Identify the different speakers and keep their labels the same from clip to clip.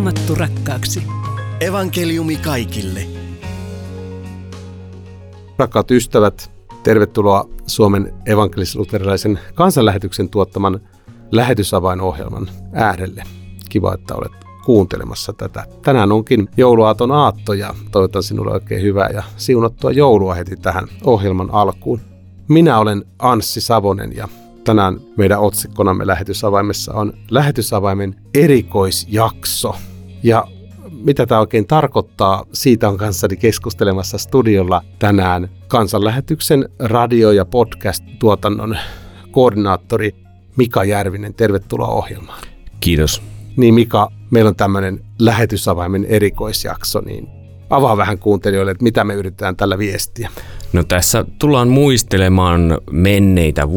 Speaker 1: Raamattu rakkaaksi.
Speaker 2: Evankeliumi kaikille.
Speaker 3: Rakkaat ystävät, tervetuloa Suomen evankelis-luterilaisen kansanlähetyksen tuottaman lähetysavainohjelman äärelle. Kiva, että olet kuuntelemassa tätä. Tänään onkin jouluaaton aatto ja toivotan sinulle oikein hyvää ja siunattua joulua heti tähän ohjelman alkuun. Minä olen Anssi Savonen ja tänään meidän otsikkonamme lähetysavaimessa on lähetysavaimen erikoisjakso. Ja mitä tämä oikein tarkoittaa, siitä on kanssani keskustelemassa studiolla tänään kansanlähetyksen radio- ja podcast-tuotannon koordinaattori Mika Järvinen. Tervetuloa ohjelmaan.
Speaker 4: Kiitos.
Speaker 3: Niin Mika, meillä on tämmöinen lähetysavaimen erikoisjakso, niin avaa vähän kuuntelijoille, että mitä me yritetään tällä viestiä.
Speaker 4: No tässä tullaan muistelemaan menneitä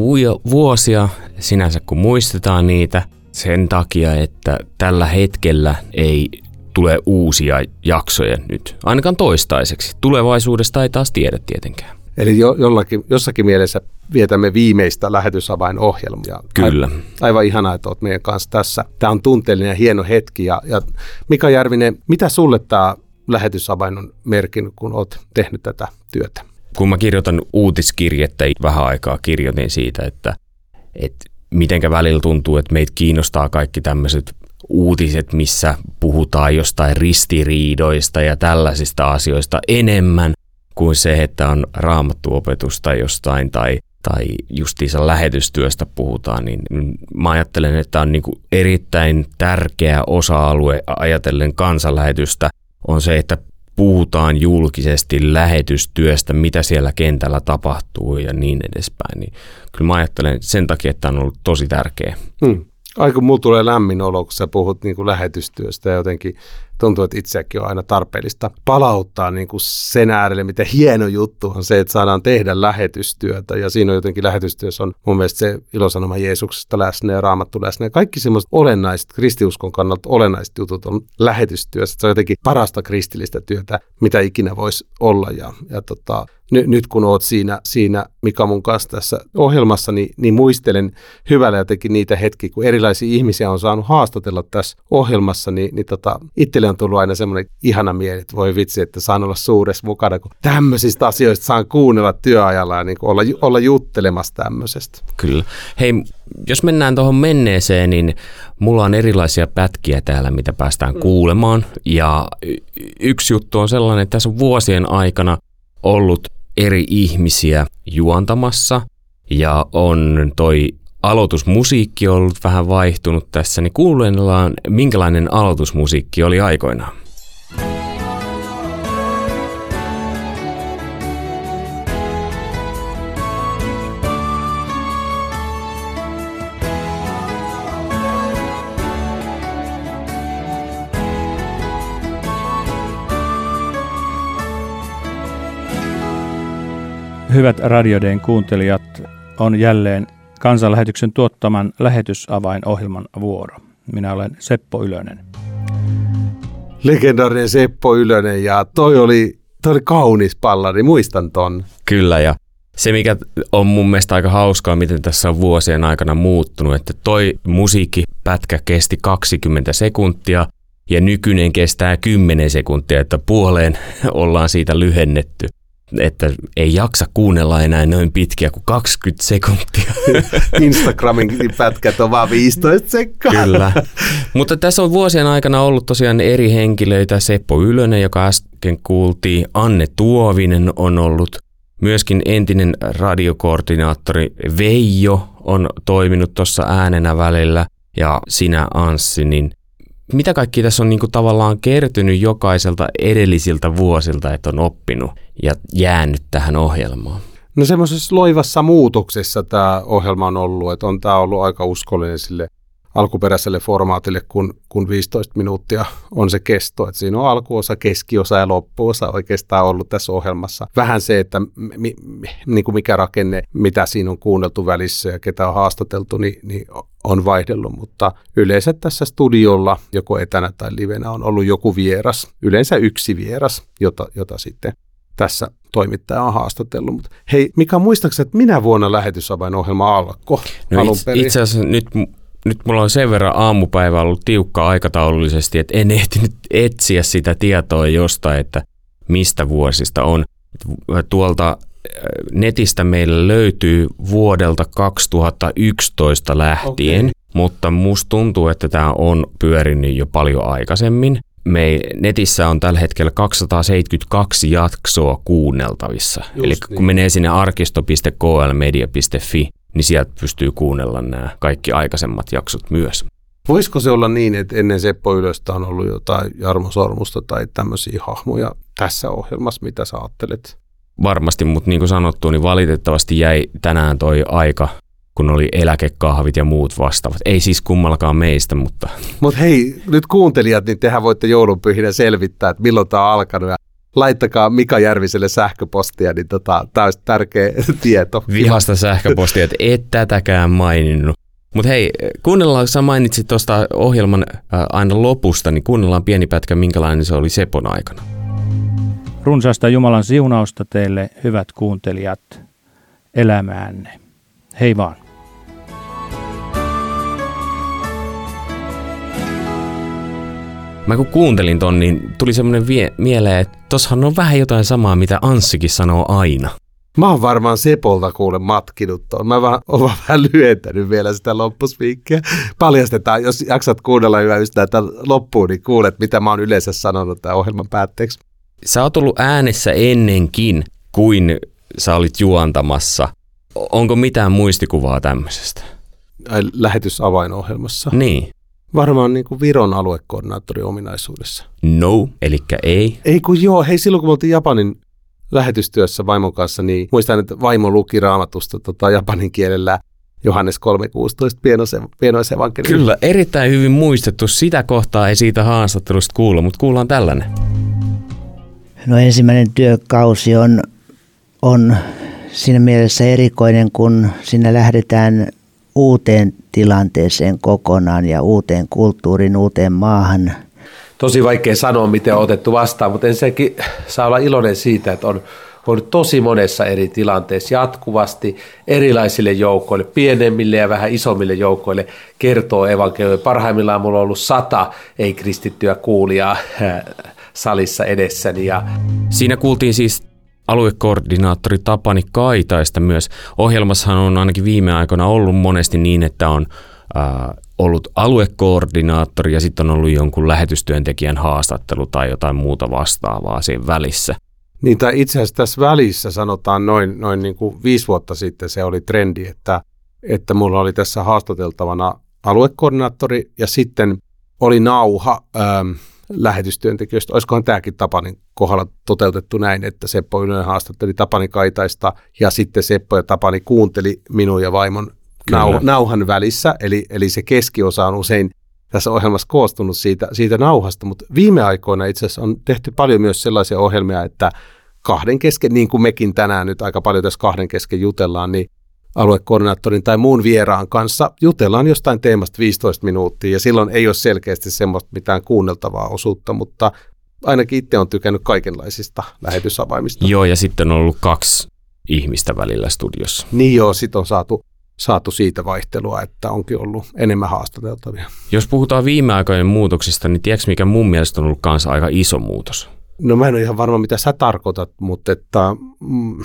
Speaker 4: vuosia sinänsä, kun muistetaan niitä sen takia, että tällä hetkellä ei tule uusia jaksoja nyt, ainakaan toistaiseksi. Tulevaisuudesta ei taas tiedä tietenkään.
Speaker 3: Eli jo, jollakin, jossakin mielessä vietämme viimeistä lähetysavainohjelmaa.
Speaker 4: Kyllä.
Speaker 3: Aivan ihanaa, että olet meidän kanssa tässä. Tämä on tunteellinen ja hieno hetki. Ja, ja Mika Järvinen, mitä sulle tämä lähetysavain on merkinnyt, kun olet tehnyt tätä työtä?
Speaker 4: Kun mä kirjoitan uutiskirjettä, vähän aikaa kirjoitin siitä, että, että mitenkä välillä tuntuu, että meitä kiinnostaa kaikki tämmöiset uutiset, missä puhutaan jostain ristiriidoista ja tällaisista asioista enemmän kuin se, että on raamattuopetusta jostain tai, tai justiinsa lähetystyöstä puhutaan, niin mä ajattelen, että on niin erittäin tärkeä osa-alue ajatellen kansanlähetystä on se, että puhutaan julkisesti lähetystyöstä, mitä siellä kentällä tapahtuu ja niin edespäin. Niin kyllä mä ajattelen sen takia, että on ollut tosi tärkeä.
Speaker 3: Hmm. Aika mulla tulee lämmin olo, kun sä puhut niin kuin lähetystyöstä ja jotenkin tuntuu, että itseäkin on aina tarpeellista palauttaa niin kuin sen äärelle, miten hieno juttu on se, että saadaan tehdä lähetystyötä. Ja siinä on jotenkin lähetystyössä on mun mielestä se ilosanoma Jeesuksesta läsnä ja raamattu läsnä. Ja kaikki semmoiset olennaiset, kristiuskon kannalta olennaiset jutut on lähetystyössä. Se on jotenkin parasta kristillistä työtä, mitä ikinä voisi olla. Ja, ja tota, ny, nyt kun oot siinä, siinä Mika mun kanssa tässä ohjelmassa, niin, niin muistelen hyvällä jotenkin niitä hetkiä, kun erilaisia ihmisiä on saanut haastatella tässä ohjelmassa, niin, niin tota, itselle on tullut aina semmoinen ihana mieli, että voi vitsi, että saan olla suuressa mukana, kun tämmöisistä asioista saan kuunnella työajalla ja niin olla, olla juttelemassa tämmöisestä.
Speaker 4: Kyllä. Hei, jos mennään tuohon menneeseen, niin mulla on erilaisia pätkiä täällä, mitä päästään mm. kuulemaan. Ja yksi juttu on sellainen, että tässä on vuosien aikana ollut eri ihmisiä juontamassa ja on toi aloitusmusiikki ollut vähän vaihtunut tässä, niin kuunnellaan minkälainen aloitusmusiikki oli aikoinaan.
Speaker 5: Hyvät radiodeen kuuntelijat, on jälleen kansanlähetyksen tuottaman lähetysavainohjelman vuoro. Minä olen Seppo Ylönen.
Speaker 3: Legendaarinen Seppo Ylönen ja toi oli, toi oli kaunis pallari, muistan ton.
Speaker 4: Kyllä ja se, mikä on mun mielestä aika hauskaa, miten tässä on vuosien aikana muuttunut, että toi musiikkipätkä kesti 20 sekuntia ja nykyinen kestää 10 sekuntia, että puoleen ollaan siitä lyhennetty että ei jaksa kuunnella enää noin pitkiä kuin 20 sekuntia.
Speaker 3: Instagramin pätkät on vaan 15 sekkaa.
Speaker 4: Kyllä. Mutta tässä on vuosien aikana ollut tosiaan eri henkilöitä. Seppo Ylönen, joka äsken kuultiin. Anne Tuovinen on ollut. Myöskin entinen radiokoordinaattori Veijo on toiminut tuossa äänenä välillä. Ja sinä Anssi, niin mitä kaikki tässä on niin kuin tavallaan kertynyt jokaiselta edellisiltä vuosilta, että on oppinut ja jäänyt tähän ohjelmaan?
Speaker 3: No semmoisessa loivassa muutoksessa tämä ohjelma on ollut, että on tämä ollut aika uskollinen sille alkuperäiselle formaatille, kun, kun 15 minuuttia on se kesto. Että siinä on alkuosa, keskiosa ja loppuosa oikeastaan ollut tässä ohjelmassa. Vähän se, että mi, mi, niin kuin mikä rakenne, mitä siinä on kuunneltu välissä ja ketä on haastateltu, niin, niin on vaihdellut. Mutta yleensä tässä studiolla, joko etänä tai livenä, on ollut joku vieras, yleensä yksi vieras, jota, jota sitten tässä toimittaja on haastatellut. Mutta hei, Mika, muistaakseni, että minä vuonna lähetysavainohjelma alkoi
Speaker 4: no alun itse, itse asiassa nyt nyt mulla on sen verran aamupäivä ollut tiukka aikataulullisesti, että en ehtinyt etsiä sitä tietoa jostain, että mistä vuosista on. Tuolta äh, netistä meillä löytyy vuodelta 2011 lähtien, okay. mutta musta tuntuu, että tämä on pyörinyt jo paljon aikaisemmin. Me netissä on tällä hetkellä 272 jaksoa kuunneltavissa. Just Eli niin. kun menee sinne arkisto.klmedia.fi, niin sieltä pystyy kuunnella nämä kaikki aikaisemmat jaksot myös.
Speaker 3: Voisiko se olla niin, että ennen Seppo Ylöstä on ollut jotain Jarmo Sormusta tai tämmöisiä hahmoja tässä ohjelmassa, mitä sä ajattelet?
Speaker 4: Varmasti, mutta niin kuin sanottu, niin valitettavasti jäi tänään toi aika, kun oli eläkekahvit ja muut vastaavat. Ei siis kummallakaan meistä, mutta...
Speaker 3: Mutta hei, nyt kuuntelijat, niin tehän voitte joulunpyhinä selvittää, että milloin tämä on alkanut ja laittakaa Mika Järviselle sähköpostia, niin tota, tämä olisi tärkeä tieto.
Speaker 4: Vihasta sähköpostia, että et tätäkään maininnut. Mutta hei, kuunnellaan, sä mainitsit tuosta ohjelman äh, aina lopusta, niin kuunnellaan pieni pätkä, minkälainen se oli Sepon aikana.
Speaker 5: Runsaasta Jumalan siunausta teille, hyvät kuuntelijat, elämäänne. Hei vaan.
Speaker 4: Mä kun kuuntelin ton, niin tuli semmoinen vie- mieleen, että tossahan on vähän jotain samaa, mitä Anssikin sanoo aina.
Speaker 3: Mä oon varmaan Sepolta kuule matkinut tuon. Mä vaan, oon vähän lyhentänyt vielä sitä loppusviikkiä. Paljastetaan, jos jaksat kuunnella hyvä ystävä tämän loppuun, niin kuulet, mitä mä oon yleensä sanonut tämän ohjelman päätteeksi.
Speaker 4: Sä oot ollut äänessä ennenkin kuin sä olit juontamassa. Onko mitään muistikuvaa tämmöisestä?
Speaker 3: Lähetysavainohjelmassa.
Speaker 4: Niin.
Speaker 3: Varmaan niin kuin Viron aluekoordinaattorin ominaisuudessa.
Speaker 4: No, eli ei.
Speaker 3: Ei kun joo, hei silloin kun me oltiin Japanin lähetystyössä vaimon kanssa, niin muistan, että vaimo luki raamatusta tota, japanin kielellä Johannes 3.16 pienoisevankeliumi.
Speaker 4: Kyllä, erittäin hyvin muistettu. Sitä kohtaa ei siitä haastattelusta kuulla, mutta kuullaan tällainen.
Speaker 1: No ensimmäinen työkausi on, on siinä mielessä erikoinen, kun sinne lähdetään uuteen tilanteeseen kokonaan ja uuteen kulttuuriin, uuteen maahan.
Speaker 3: Tosi vaikea sanoa, miten on otettu vastaan, mutta ensinnäkin saa olla iloinen siitä, että on voinut tosi monessa eri tilanteessa jatkuvasti erilaisille joukoille, pienemmille ja vähän isommille joukoille kertoo evankeliumia. Parhaimmillaan mulla on ollut sata ei-kristittyä kuulijaa äh, salissa edessäni. Ja...
Speaker 4: Siinä kuultiin siis aluekoordinaattori Tapani Kaitaista myös. Ohjelmassahan on ainakin viime aikoina ollut monesti niin, että on äh, ollut aluekoordinaattori ja sitten on ollut jonkun lähetystyöntekijän haastattelu tai jotain muuta vastaavaa siinä välissä.
Speaker 3: Niin, tai itse asiassa tässä välissä sanotaan noin, noin niin kuin viisi vuotta sitten se oli trendi, että, että mulla oli tässä haastateltavana aluekoordinaattori ja sitten oli nauha ähm, lähetystyöntekijöistä. Olisikohan tämäkin Tapanin kohdalla toteutettu näin, että Seppo Ylönen haastatteli Tapani Kaitaista ja sitten Seppo ja Tapani kuunteli minun ja vaimon nau, nauhan välissä, eli, eli se keskiosa on usein tässä ohjelmassa koostunut siitä, siitä nauhasta, mutta viime aikoina itse asiassa on tehty paljon myös sellaisia ohjelmia, että kahden kesken, niin kuin mekin tänään nyt aika paljon tässä kahden kesken jutellaan, niin aluekoordinaattorin tai muun vieraan kanssa jutellaan jostain teemasta 15 minuuttia ja silloin ei ole selkeästi semmoista mitään kuunneltavaa osuutta, mutta ainakin itse on tykännyt kaikenlaisista lähetysavaimista.
Speaker 4: Joo, ja sitten on ollut kaksi ihmistä välillä studiossa.
Speaker 3: Niin joo, sitten on saatu, saatu siitä vaihtelua, että onkin ollut enemmän haastateltavia.
Speaker 4: Jos puhutaan viime aikojen muutoksista, niin tiedätkö mikä mun mielestä on ollut kanssa aika iso muutos?
Speaker 3: No mä en ole ihan varma, mitä sä tarkoitat, mutta että... Mm,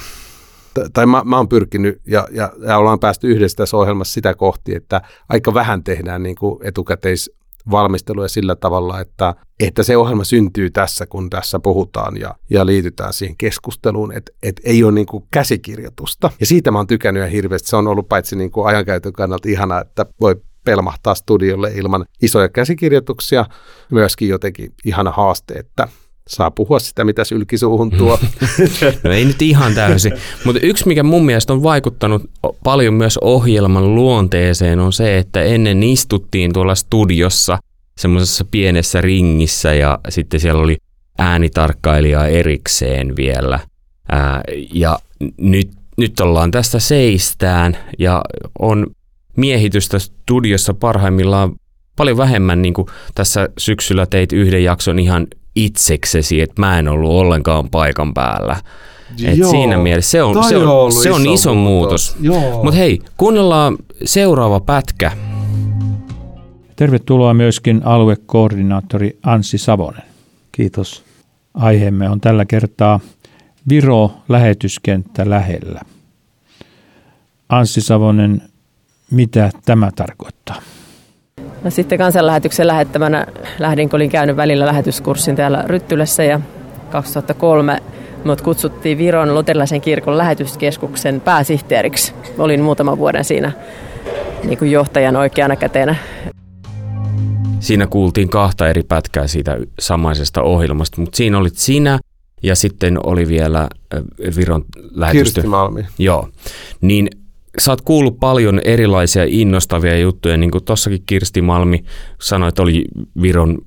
Speaker 3: tai mä, mä oon pyrkinyt ja, ja, ja ollaan päästy yhdessä tässä ohjelmassa sitä kohti, että aika vähän tehdään niin kuin etukäteisvalmisteluja sillä tavalla, että, että se ohjelma syntyy tässä, kun tässä puhutaan ja, ja liitytään siihen keskusteluun, että et ei ole niin kuin käsikirjoitusta. Ja siitä mä oon tykännyt ihan hirveästi. Se on ollut paitsi niin kuin ajankäytön kannalta ihana, että voi pelmahtaa studiolle ilman isoja käsikirjoituksia, myöskin jotenkin ihana haaste, että saa puhua sitä, mitä sylkisuuhun tuo.
Speaker 4: no ei nyt ihan täysin. Mutta yksi, mikä mun mielestä on vaikuttanut paljon myös ohjelman luonteeseen, on se, että ennen istuttiin tuolla studiossa semmoisessa pienessä ringissä ja sitten siellä oli äänitarkkailija erikseen vielä. Ää, ja nyt, nyt ollaan tästä seistään ja on miehitystä studiossa parhaimmillaan paljon vähemmän, niin kuin tässä syksyllä teit yhden jakson ihan itseksesi, että mä en ollut ollenkaan paikan päällä. Et siinä mielessä se on, se on, se on iso, iso muutos. muutos. Mutta hei, kuunnellaan seuraava pätkä.
Speaker 5: Tervetuloa myöskin aluekoordinaattori Anssi Savonen.
Speaker 6: Kiitos.
Speaker 5: Aiheemme on tällä kertaa Viro lähetyskenttä lähellä. Anssi Savonen, mitä tämä tarkoittaa?
Speaker 7: No sitten kansanlähetyksen lähettämänä lähdin, kun olin käynyt välillä lähetyskurssin täällä Ryttylässä ja 2003 mut kutsuttiin Viron luterilaisen kirkon lähetyskeskuksen pääsihteeriksi. Olin muutaman vuoden siinä niin kuin johtajan oikeana käteenä.
Speaker 4: Siinä kuultiin kahta eri pätkää siitä samaisesta ohjelmasta, mutta siinä olit sinä ja sitten oli vielä Viron lähetystö.
Speaker 3: Kirsti Malmi.
Speaker 4: Joo. Niin sä oot kuullut paljon erilaisia innostavia juttuja, niin kuin tossakin Kirsti Malmi sanoi, että oli Viron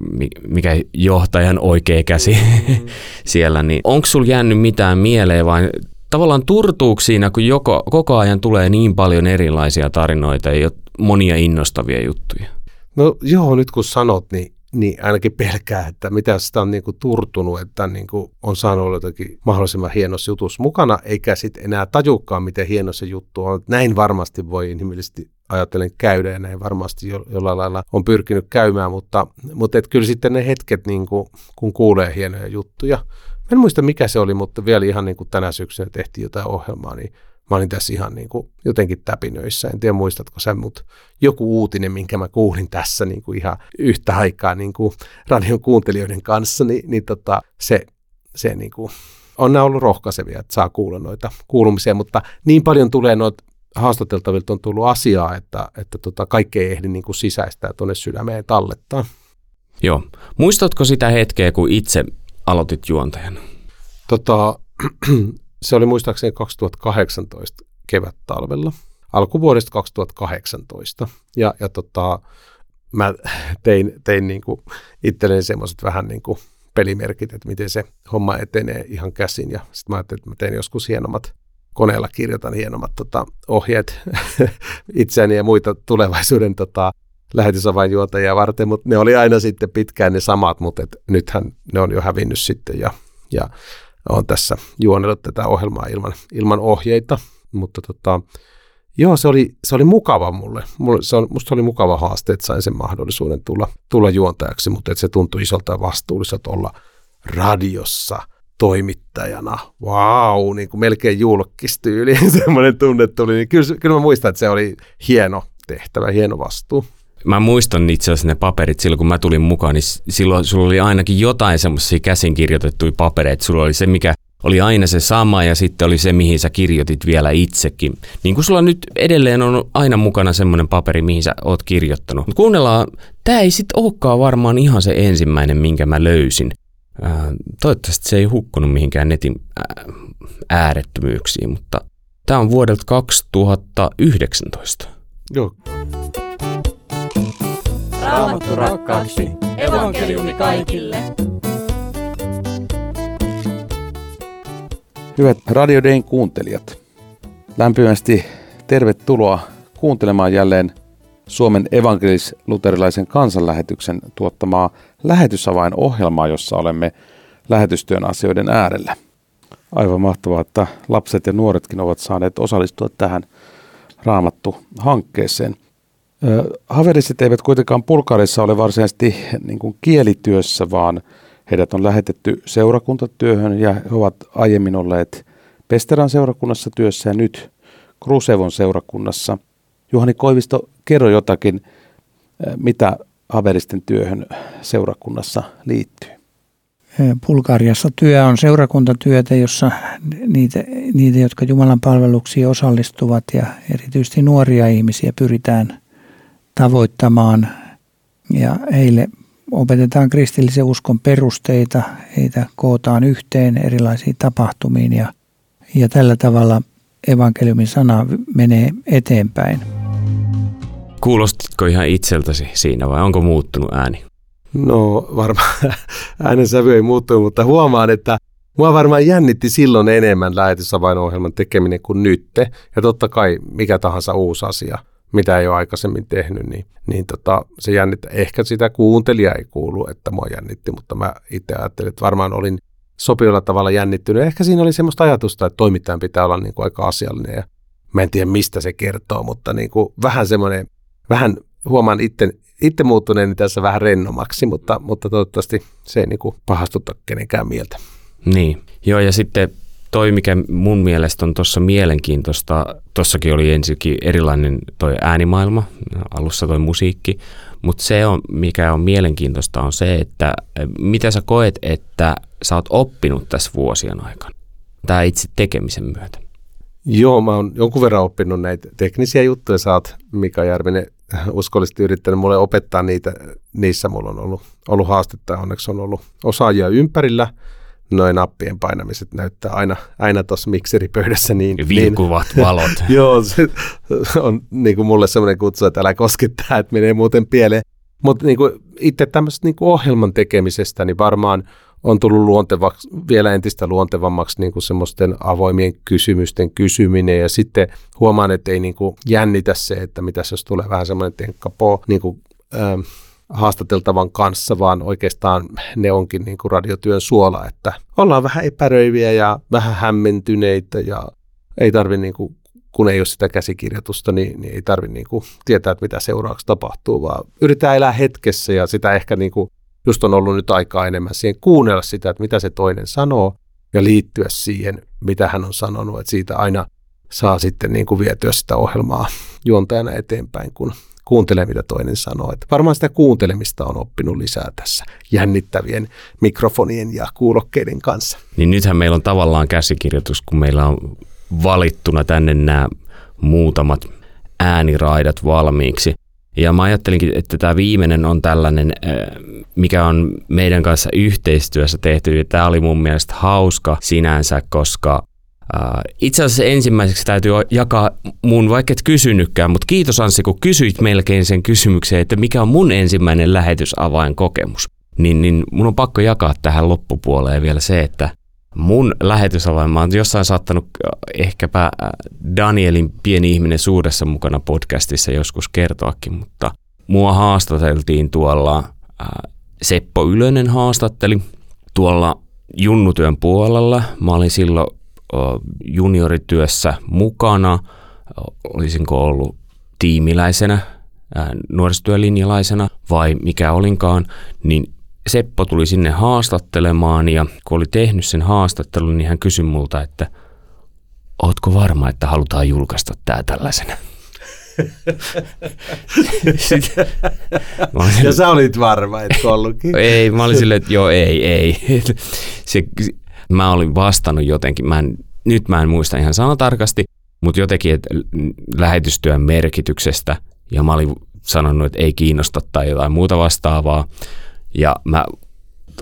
Speaker 4: mikä johtajan oikea käsi siellä, niin onko sulla jäänyt mitään mieleen vai tavallaan turtuuko siinä, kun joko, koko ajan tulee niin paljon erilaisia tarinoita ja monia innostavia juttuja?
Speaker 3: No joo, nyt kun sanot, niin niin ainakin pelkää, että mitä sitä on niin kuin turtunut, että niin kuin on saanut olla jotenkin mahdollisimman hienossa jutussa mukana, eikä sitten enää tajukaan, miten hieno se juttu on. Näin varmasti voi inhimillisesti ajattelen käydä ja näin varmasti jo, jollain lailla on pyrkinyt käymään, mutta, mutta et kyllä sitten ne hetket, niin kuin, kun kuulee hienoja juttuja, en muista mikä se oli, mutta vielä ihan niin kuin tänä syksynä tehtiin jotain ohjelmaa, niin mä olin tässä ihan niin kuin jotenkin täpinöissä. En tiedä muistatko sä, mutta joku uutinen, minkä mä kuulin tässä niin kuin ihan yhtä aikaa niin kuin radion kuuntelijoiden kanssa, niin, niin tota, se, se niin kuin, on nämä ollut rohkaisevia, että saa kuulla noita kuulumisia, mutta niin paljon tulee noita haastateltavilta on tullut asiaa, että, että tota, kaikki ei ehdi niin kuin sisäistää tuonne sydämeen tallettaa.
Speaker 4: Joo. Muistatko sitä hetkeä, kun itse aloitit juontajana?
Speaker 3: Tota, se oli muistaakseni 2018 kevät-talvella, alkuvuodesta 2018. Ja, ja tota, mä tein, tein niin kuin itselleni semmoiset vähän niin kuin pelimerkit, että miten se homma etenee ihan käsin. Ja sitten mä ajattelin, että mä tein joskus hienommat koneella kirjoitan hienommat tota, ohjeet itseäni ja muita tulevaisuuden tota, lähetysavainjuotajia varten, mutta ne oli aina sitten pitkään ne samat, mutta et nythän ne on jo hävinnyt sitten ja, ja olen tässä juonellut tätä ohjelmaa ilman, ilman ohjeita, mutta tota, joo, se oli, se oli mukava mulle. mulle se on, musta oli mukava haaste, että sain sen mahdollisuuden tulla, tulla juontajaksi, mutta se tuntui isolta vastuulliselta olla radiossa toimittajana. Vau, niin kuin melkein julkistyyli, semmoinen tunne tuli. Niin kyllä, kyllä mä muistan, että se oli hieno tehtävä, hieno vastuu.
Speaker 4: Mä muistan itse asiassa ne paperit silloin, kun mä tulin mukaan, niin silloin sulla oli ainakin jotain semmoisia käsin kirjoitettuja papereita. Sulla oli se, mikä oli aina se sama ja sitten oli se, mihin sä kirjoitit vielä itsekin. Niin kuin sulla nyt edelleen on aina mukana semmoinen paperi, mihin sä oot kirjoittanut. Mut kuunnellaan, tämä ei sitten olekaan varmaan ihan se ensimmäinen, minkä mä löysin. Ää, toivottavasti se ei hukkunut mihinkään netin äärettömyyksiin, mutta tämä on vuodelta 2019.
Speaker 3: Joo.
Speaker 8: Raamattu rakkaaksi. Evankeliumi kaikille.
Speaker 6: Hyvät Radio Dayn kuuntelijat, lämpimästi tervetuloa kuuntelemaan jälleen Suomen evankelis-luterilaisen kansanlähetyksen tuottamaa lähetysavain-ohjelmaa, jossa olemme lähetystyön asioiden äärellä. Aivan mahtavaa, että lapset ja nuoretkin ovat saaneet osallistua tähän raamattu-hankkeeseen – Haveriset eivät kuitenkaan Bulgarissa ole varsinaisesti niin kuin kielityössä, vaan heidät on lähetetty seurakuntatyöhön ja he ovat aiemmin olleet Pesteran seurakunnassa työssä ja nyt Krusevon seurakunnassa. Juhani Koivisto, kerro jotakin, mitä Haveristen työhön seurakunnassa liittyy.
Speaker 9: Bulgariassa työ on seurakuntatyötä, jossa niitä, niitä, jotka Jumalan palveluksiin osallistuvat ja erityisesti nuoria ihmisiä pyritään tavoittamaan ja heille opetetaan kristillisen uskon perusteita, heitä kootaan yhteen erilaisiin tapahtumiin ja, ja tällä tavalla evankeliumin sana menee eteenpäin.
Speaker 4: Kuulostitko ihan itseltäsi siinä vai onko muuttunut ääni?
Speaker 3: No varmaan äänen sävy ei muuttunut, mutta huomaan, että mua varmaan jännitti silloin enemmän lähetysavainohjelman tekeminen kuin nytte. Ja totta kai mikä tahansa uusi asia – mitä ei ole aikaisemmin tehnyt, niin, niin tota, se jännittää. Ehkä sitä kuuntelija ei kuulu, että mua jännitti, mutta mä itse ajattelin, että varmaan olin sopivalla tavalla jännittynyt. Ehkä siinä oli semmoista ajatusta, että toimittajan pitää olla niin kuin aika asiallinen ja mä en tiedä mistä se kertoo, mutta niin kuin vähän semmoinen, vähän huomaan itten, itse muuttuneeni tässä vähän rennomaksi, mutta, mutta toivottavasti se ei niin kuin pahastuta kenenkään mieltä.
Speaker 4: Niin, joo ja sitten toi, mikä mun mielestä on tuossa mielenkiintoista, tuossakin oli ensinnäkin erilainen toi äänimaailma, alussa toi musiikki, mutta se, on, mikä on mielenkiintoista, on se, että mitä sä koet, että sä oot oppinut tässä vuosien aikana, tämä itse tekemisen myötä?
Speaker 3: Joo, mä oon jonkun verran oppinut näitä teknisiä juttuja. Sä oot Mika Järvinen uskollisesti yrittänyt mulle opettaa niitä. Niissä mulla on ollut, ollut haastetta onneksi on ollut osaajia ympärillä – noin nappien painamiset näyttää aina, aina tuossa mikseripöydässä. Niin,
Speaker 4: Vilkuvat
Speaker 3: niin,
Speaker 4: valot.
Speaker 3: joo, se on niin kuin mulle semmoinen kutsu, että älä koskettaa, että menee muuten pieleen. Mutta niin itse tämmöisestä niin ohjelman tekemisestä, niin varmaan on tullut luontevaksi, vielä entistä luontevammaksi niin kuin semmoisten avoimien kysymysten kysyminen ja sitten huomaan, että ei niin kuin jännitä se, että mitä jos tulee vähän semmoinen tenkkapoo niin kuin, ähm, haastateltavan kanssa, vaan oikeastaan ne onkin niin kuin radiotyön suola, että ollaan vähän epäröiviä ja vähän hämmentyneitä ja ei tarvi niin kuin, kun ei ole sitä käsikirjoitusta, niin, niin ei tarvi niin kuin tietää, että mitä seuraavaksi tapahtuu, vaan yritetään elää hetkessä ja sitä ehkä niin kuin just on ollut nyt aikaa enemmän siihen kuunnella sitä, että mitä se toinen sanoo ja liittyä siihen, mitä hän on sanonut, että siitä aina saa sitten niin kuin vietyä sitä ohjelmaa juontajana eteenpäin, kun kuuntelee, mitä toinen sanoo. Että varmaan sitä kuuntelemista on oppinut lisää tässä jännittävien mikrofonien ja kuulokkeiden kanssa.
Speaker 4: Niin nythän meillä on tavallaan käsikirjoitus, kun meillä on valittuna tänne nämä muutamat ääniraidat valmiiksi. Ja mä ajattelinkin, että tämä viimeinen on tällainen, äh, mikä on meidän kanssa yhteistyössä tehty. Ja tämä oli mun mielestä hauska sinänsä, koska itse asiassa ensimmäiseksi täytyy jakaa mun, vaikka et kysynytkään, mutta kiitos Anssi, kun kysyit melkein sen kysymyksen, että mikä on mun ensimmäinen lähetysavainkokemus. Niin, niin mun on pakko jakaa tähän loppupuoleen vielä se, että mun lähetysavain, mä oon jossain saattanut ehkäpä Danielin pieni ihminen suudessa mukana podcastissa joskus kertoakin, mutta mua haastateltiin tuolla, äh, Seppo Ylönen haastatteli tuolla junnutyön puolella. Mä olin silloin juniorityössä mukana, olisinko ollut tiimiläisenä, nuorisotyölinjalaisena vai mikä olinkaan, niin Seppo tuli sinne haastattelemaan ja kun oli tehnyt sen haastattelun, niin hän kysyi multa, että ootko varma, että halutaan julkaista tämä tällaisena?
Speaker 3: Sitten, olin, ja sä olit varma, että ollutkin.
Speaker 4: ei, mä olin silleen, että joo, ei, ei. Se, mä olin vastannut jotenkin, mä en, nyt mä en muista ihan sanatarkasti, mutta jotenkin, että lähetystyön merkityksestä, ja mä olin sanonut, että ei kiinnosta tai jotain muuta vastaavaa, ja mä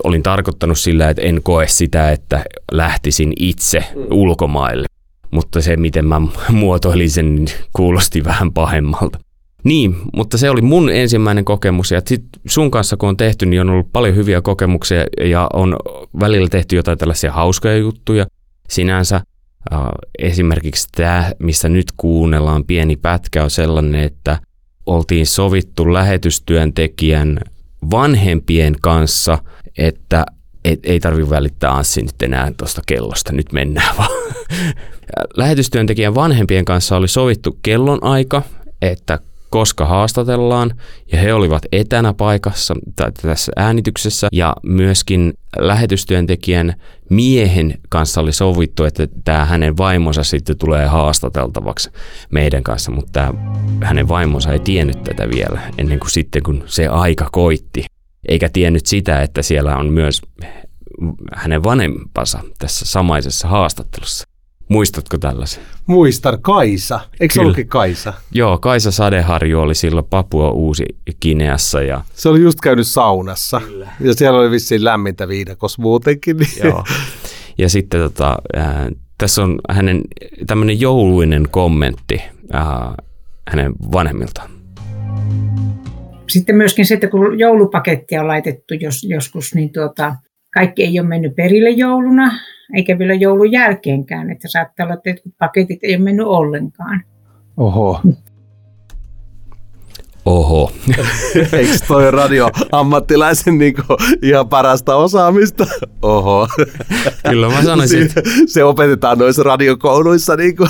Speaker 4: olin tarkoittanut sillä, että en koe sitä, että lähtisin itse mm. ulkomaille. Mutta se, miten mä muotoilin sen, niin kuulosti vähän pahemmalta. Niin, mutta se oli mun ensimmäinen kokemus ja sit sun kanssa kun on tehty, niin on ollut paljon hyviä kokemuksia ja on välillä tehty jotain tällaisia hauskoja juttuja sinänsä. Uh, esimerkiksi tämä, missä nyt kuunnellaan pieni pätkä, on sellainen, että oltiin sovittu lähetystyöntekijän vanhempien kanssa, että et, ei tarvi välittää Anssi nyt enää tuosta kellosta, nyt mennään vaan. Lähetystyöntekijän vanhempien kanssa oli sovittu kellonaika, että koska haastatellaan, ja he olivat etänä paikassa tai tässä äänityksessä, ja myöskin lähetystyöntekijän miehen kanssa oli sovittu, että tämä hänen vaimonsa sitten tulee haastateltavaksi meidän kanssa, mutta tämä hänen vaimonsa ei tiennyt tätä vielä ennen kuin sitten, kun se aika koitti, eikä tiennyt sitä, että siellä on myös hänen vanhempansa tässä samaisessa haastattelussa. Muistatko tällaisen?
Speaker 3: Muistan, Kaisa. Eikö se ollutkin Kaisa?
Speaker 4: Joo, Kaisa Sadeharju oli silloin Papua Uusi Kineassa. Ja...
Speaker 3: Se oli just käynyt saunassa. Kyllä. Ja siellä oli vissiin lämmintä viidakos muutenkin. Niin.
Speaker 4: Joo. Ja sitten tota, äh, tässä on hänen tämmöinen jouluinen kommentti äh, hänen vanhemmiltaan.
Speaker 10: Sitten myöskin se, että kun joulupakettia on laitettu jos, joskus, niin tuota, kaikki ei ole mennyt perille jouluna eikä vielä joulun jälkeenkään, että saattaa olla, että paketit ei ole mennyt ollenkaan.
Speaker 3: Oho.
Speaker 4: Oho.
Speaker 3: Eikö toi radio ammattilaisen niin ihan parasta osaamista? Oho.
Speaker 4: Kyllä mä sanoisin. Että...
Speaker 3: Se opetetaan noissa radiokouluissa, niin kuin,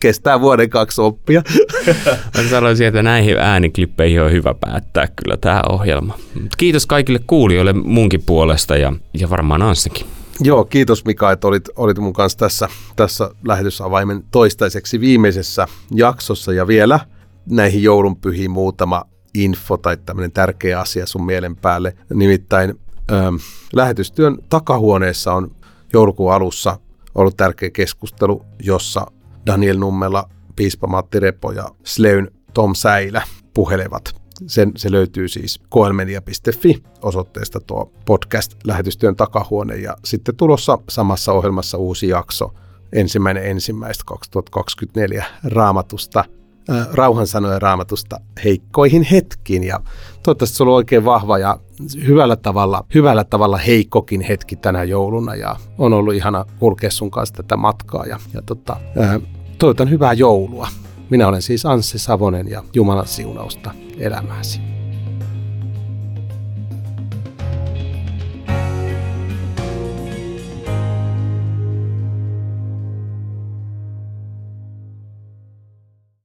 Speaker 3: kestää vuoden kaksi oppia.
Speaker 4: Mä sanoisin, että näihin ääniklippeihin on hyvä päättää kyllä tämä ohjelma. Kiitos kaikille kuulijoille munkin puolesta ja, ja varmaan Anssinkin.
Speaker 3: Joo, kiitos Mika, että olit, olit mun kanssa tässä, tässä lähetysavaimen toistaiseksi viimeisessä jaksossa ja vielä näihin joulunpyhiin muutama info tai tämmöinen tärkeä asia sun mielen päälle. Nimittäin ähm, lähetystyön takahuoneessa on joulukuun alussa ollut tärkeä keskustelu, jossa Daniel Nummela, piispa Matti Repo ja Sleyn Tom Säilä puhelevat sen, se löytyy siis koelmedia.fi osoitteesta tuo podcast-lähetystyön takahuone ja sitten tulossa samassa ohjelmassa uusi jakso ensimmäinen ensimmäistä 2024 raamatusta, äh, rauhansanojen raamatusta heikkoihin hetkiin ja toivottavasti se on oikein vahva ja hyvällä tavalla, hyvällä tavalla heikkokin hetki tänä jouluna ja on ollut ihana kulkea sun kanssa tätä matkaa ja, ja tota, toivotan hyvää joulua. Minä olen siis Anssi Savonen ja Jumalan siunausta elämääsi.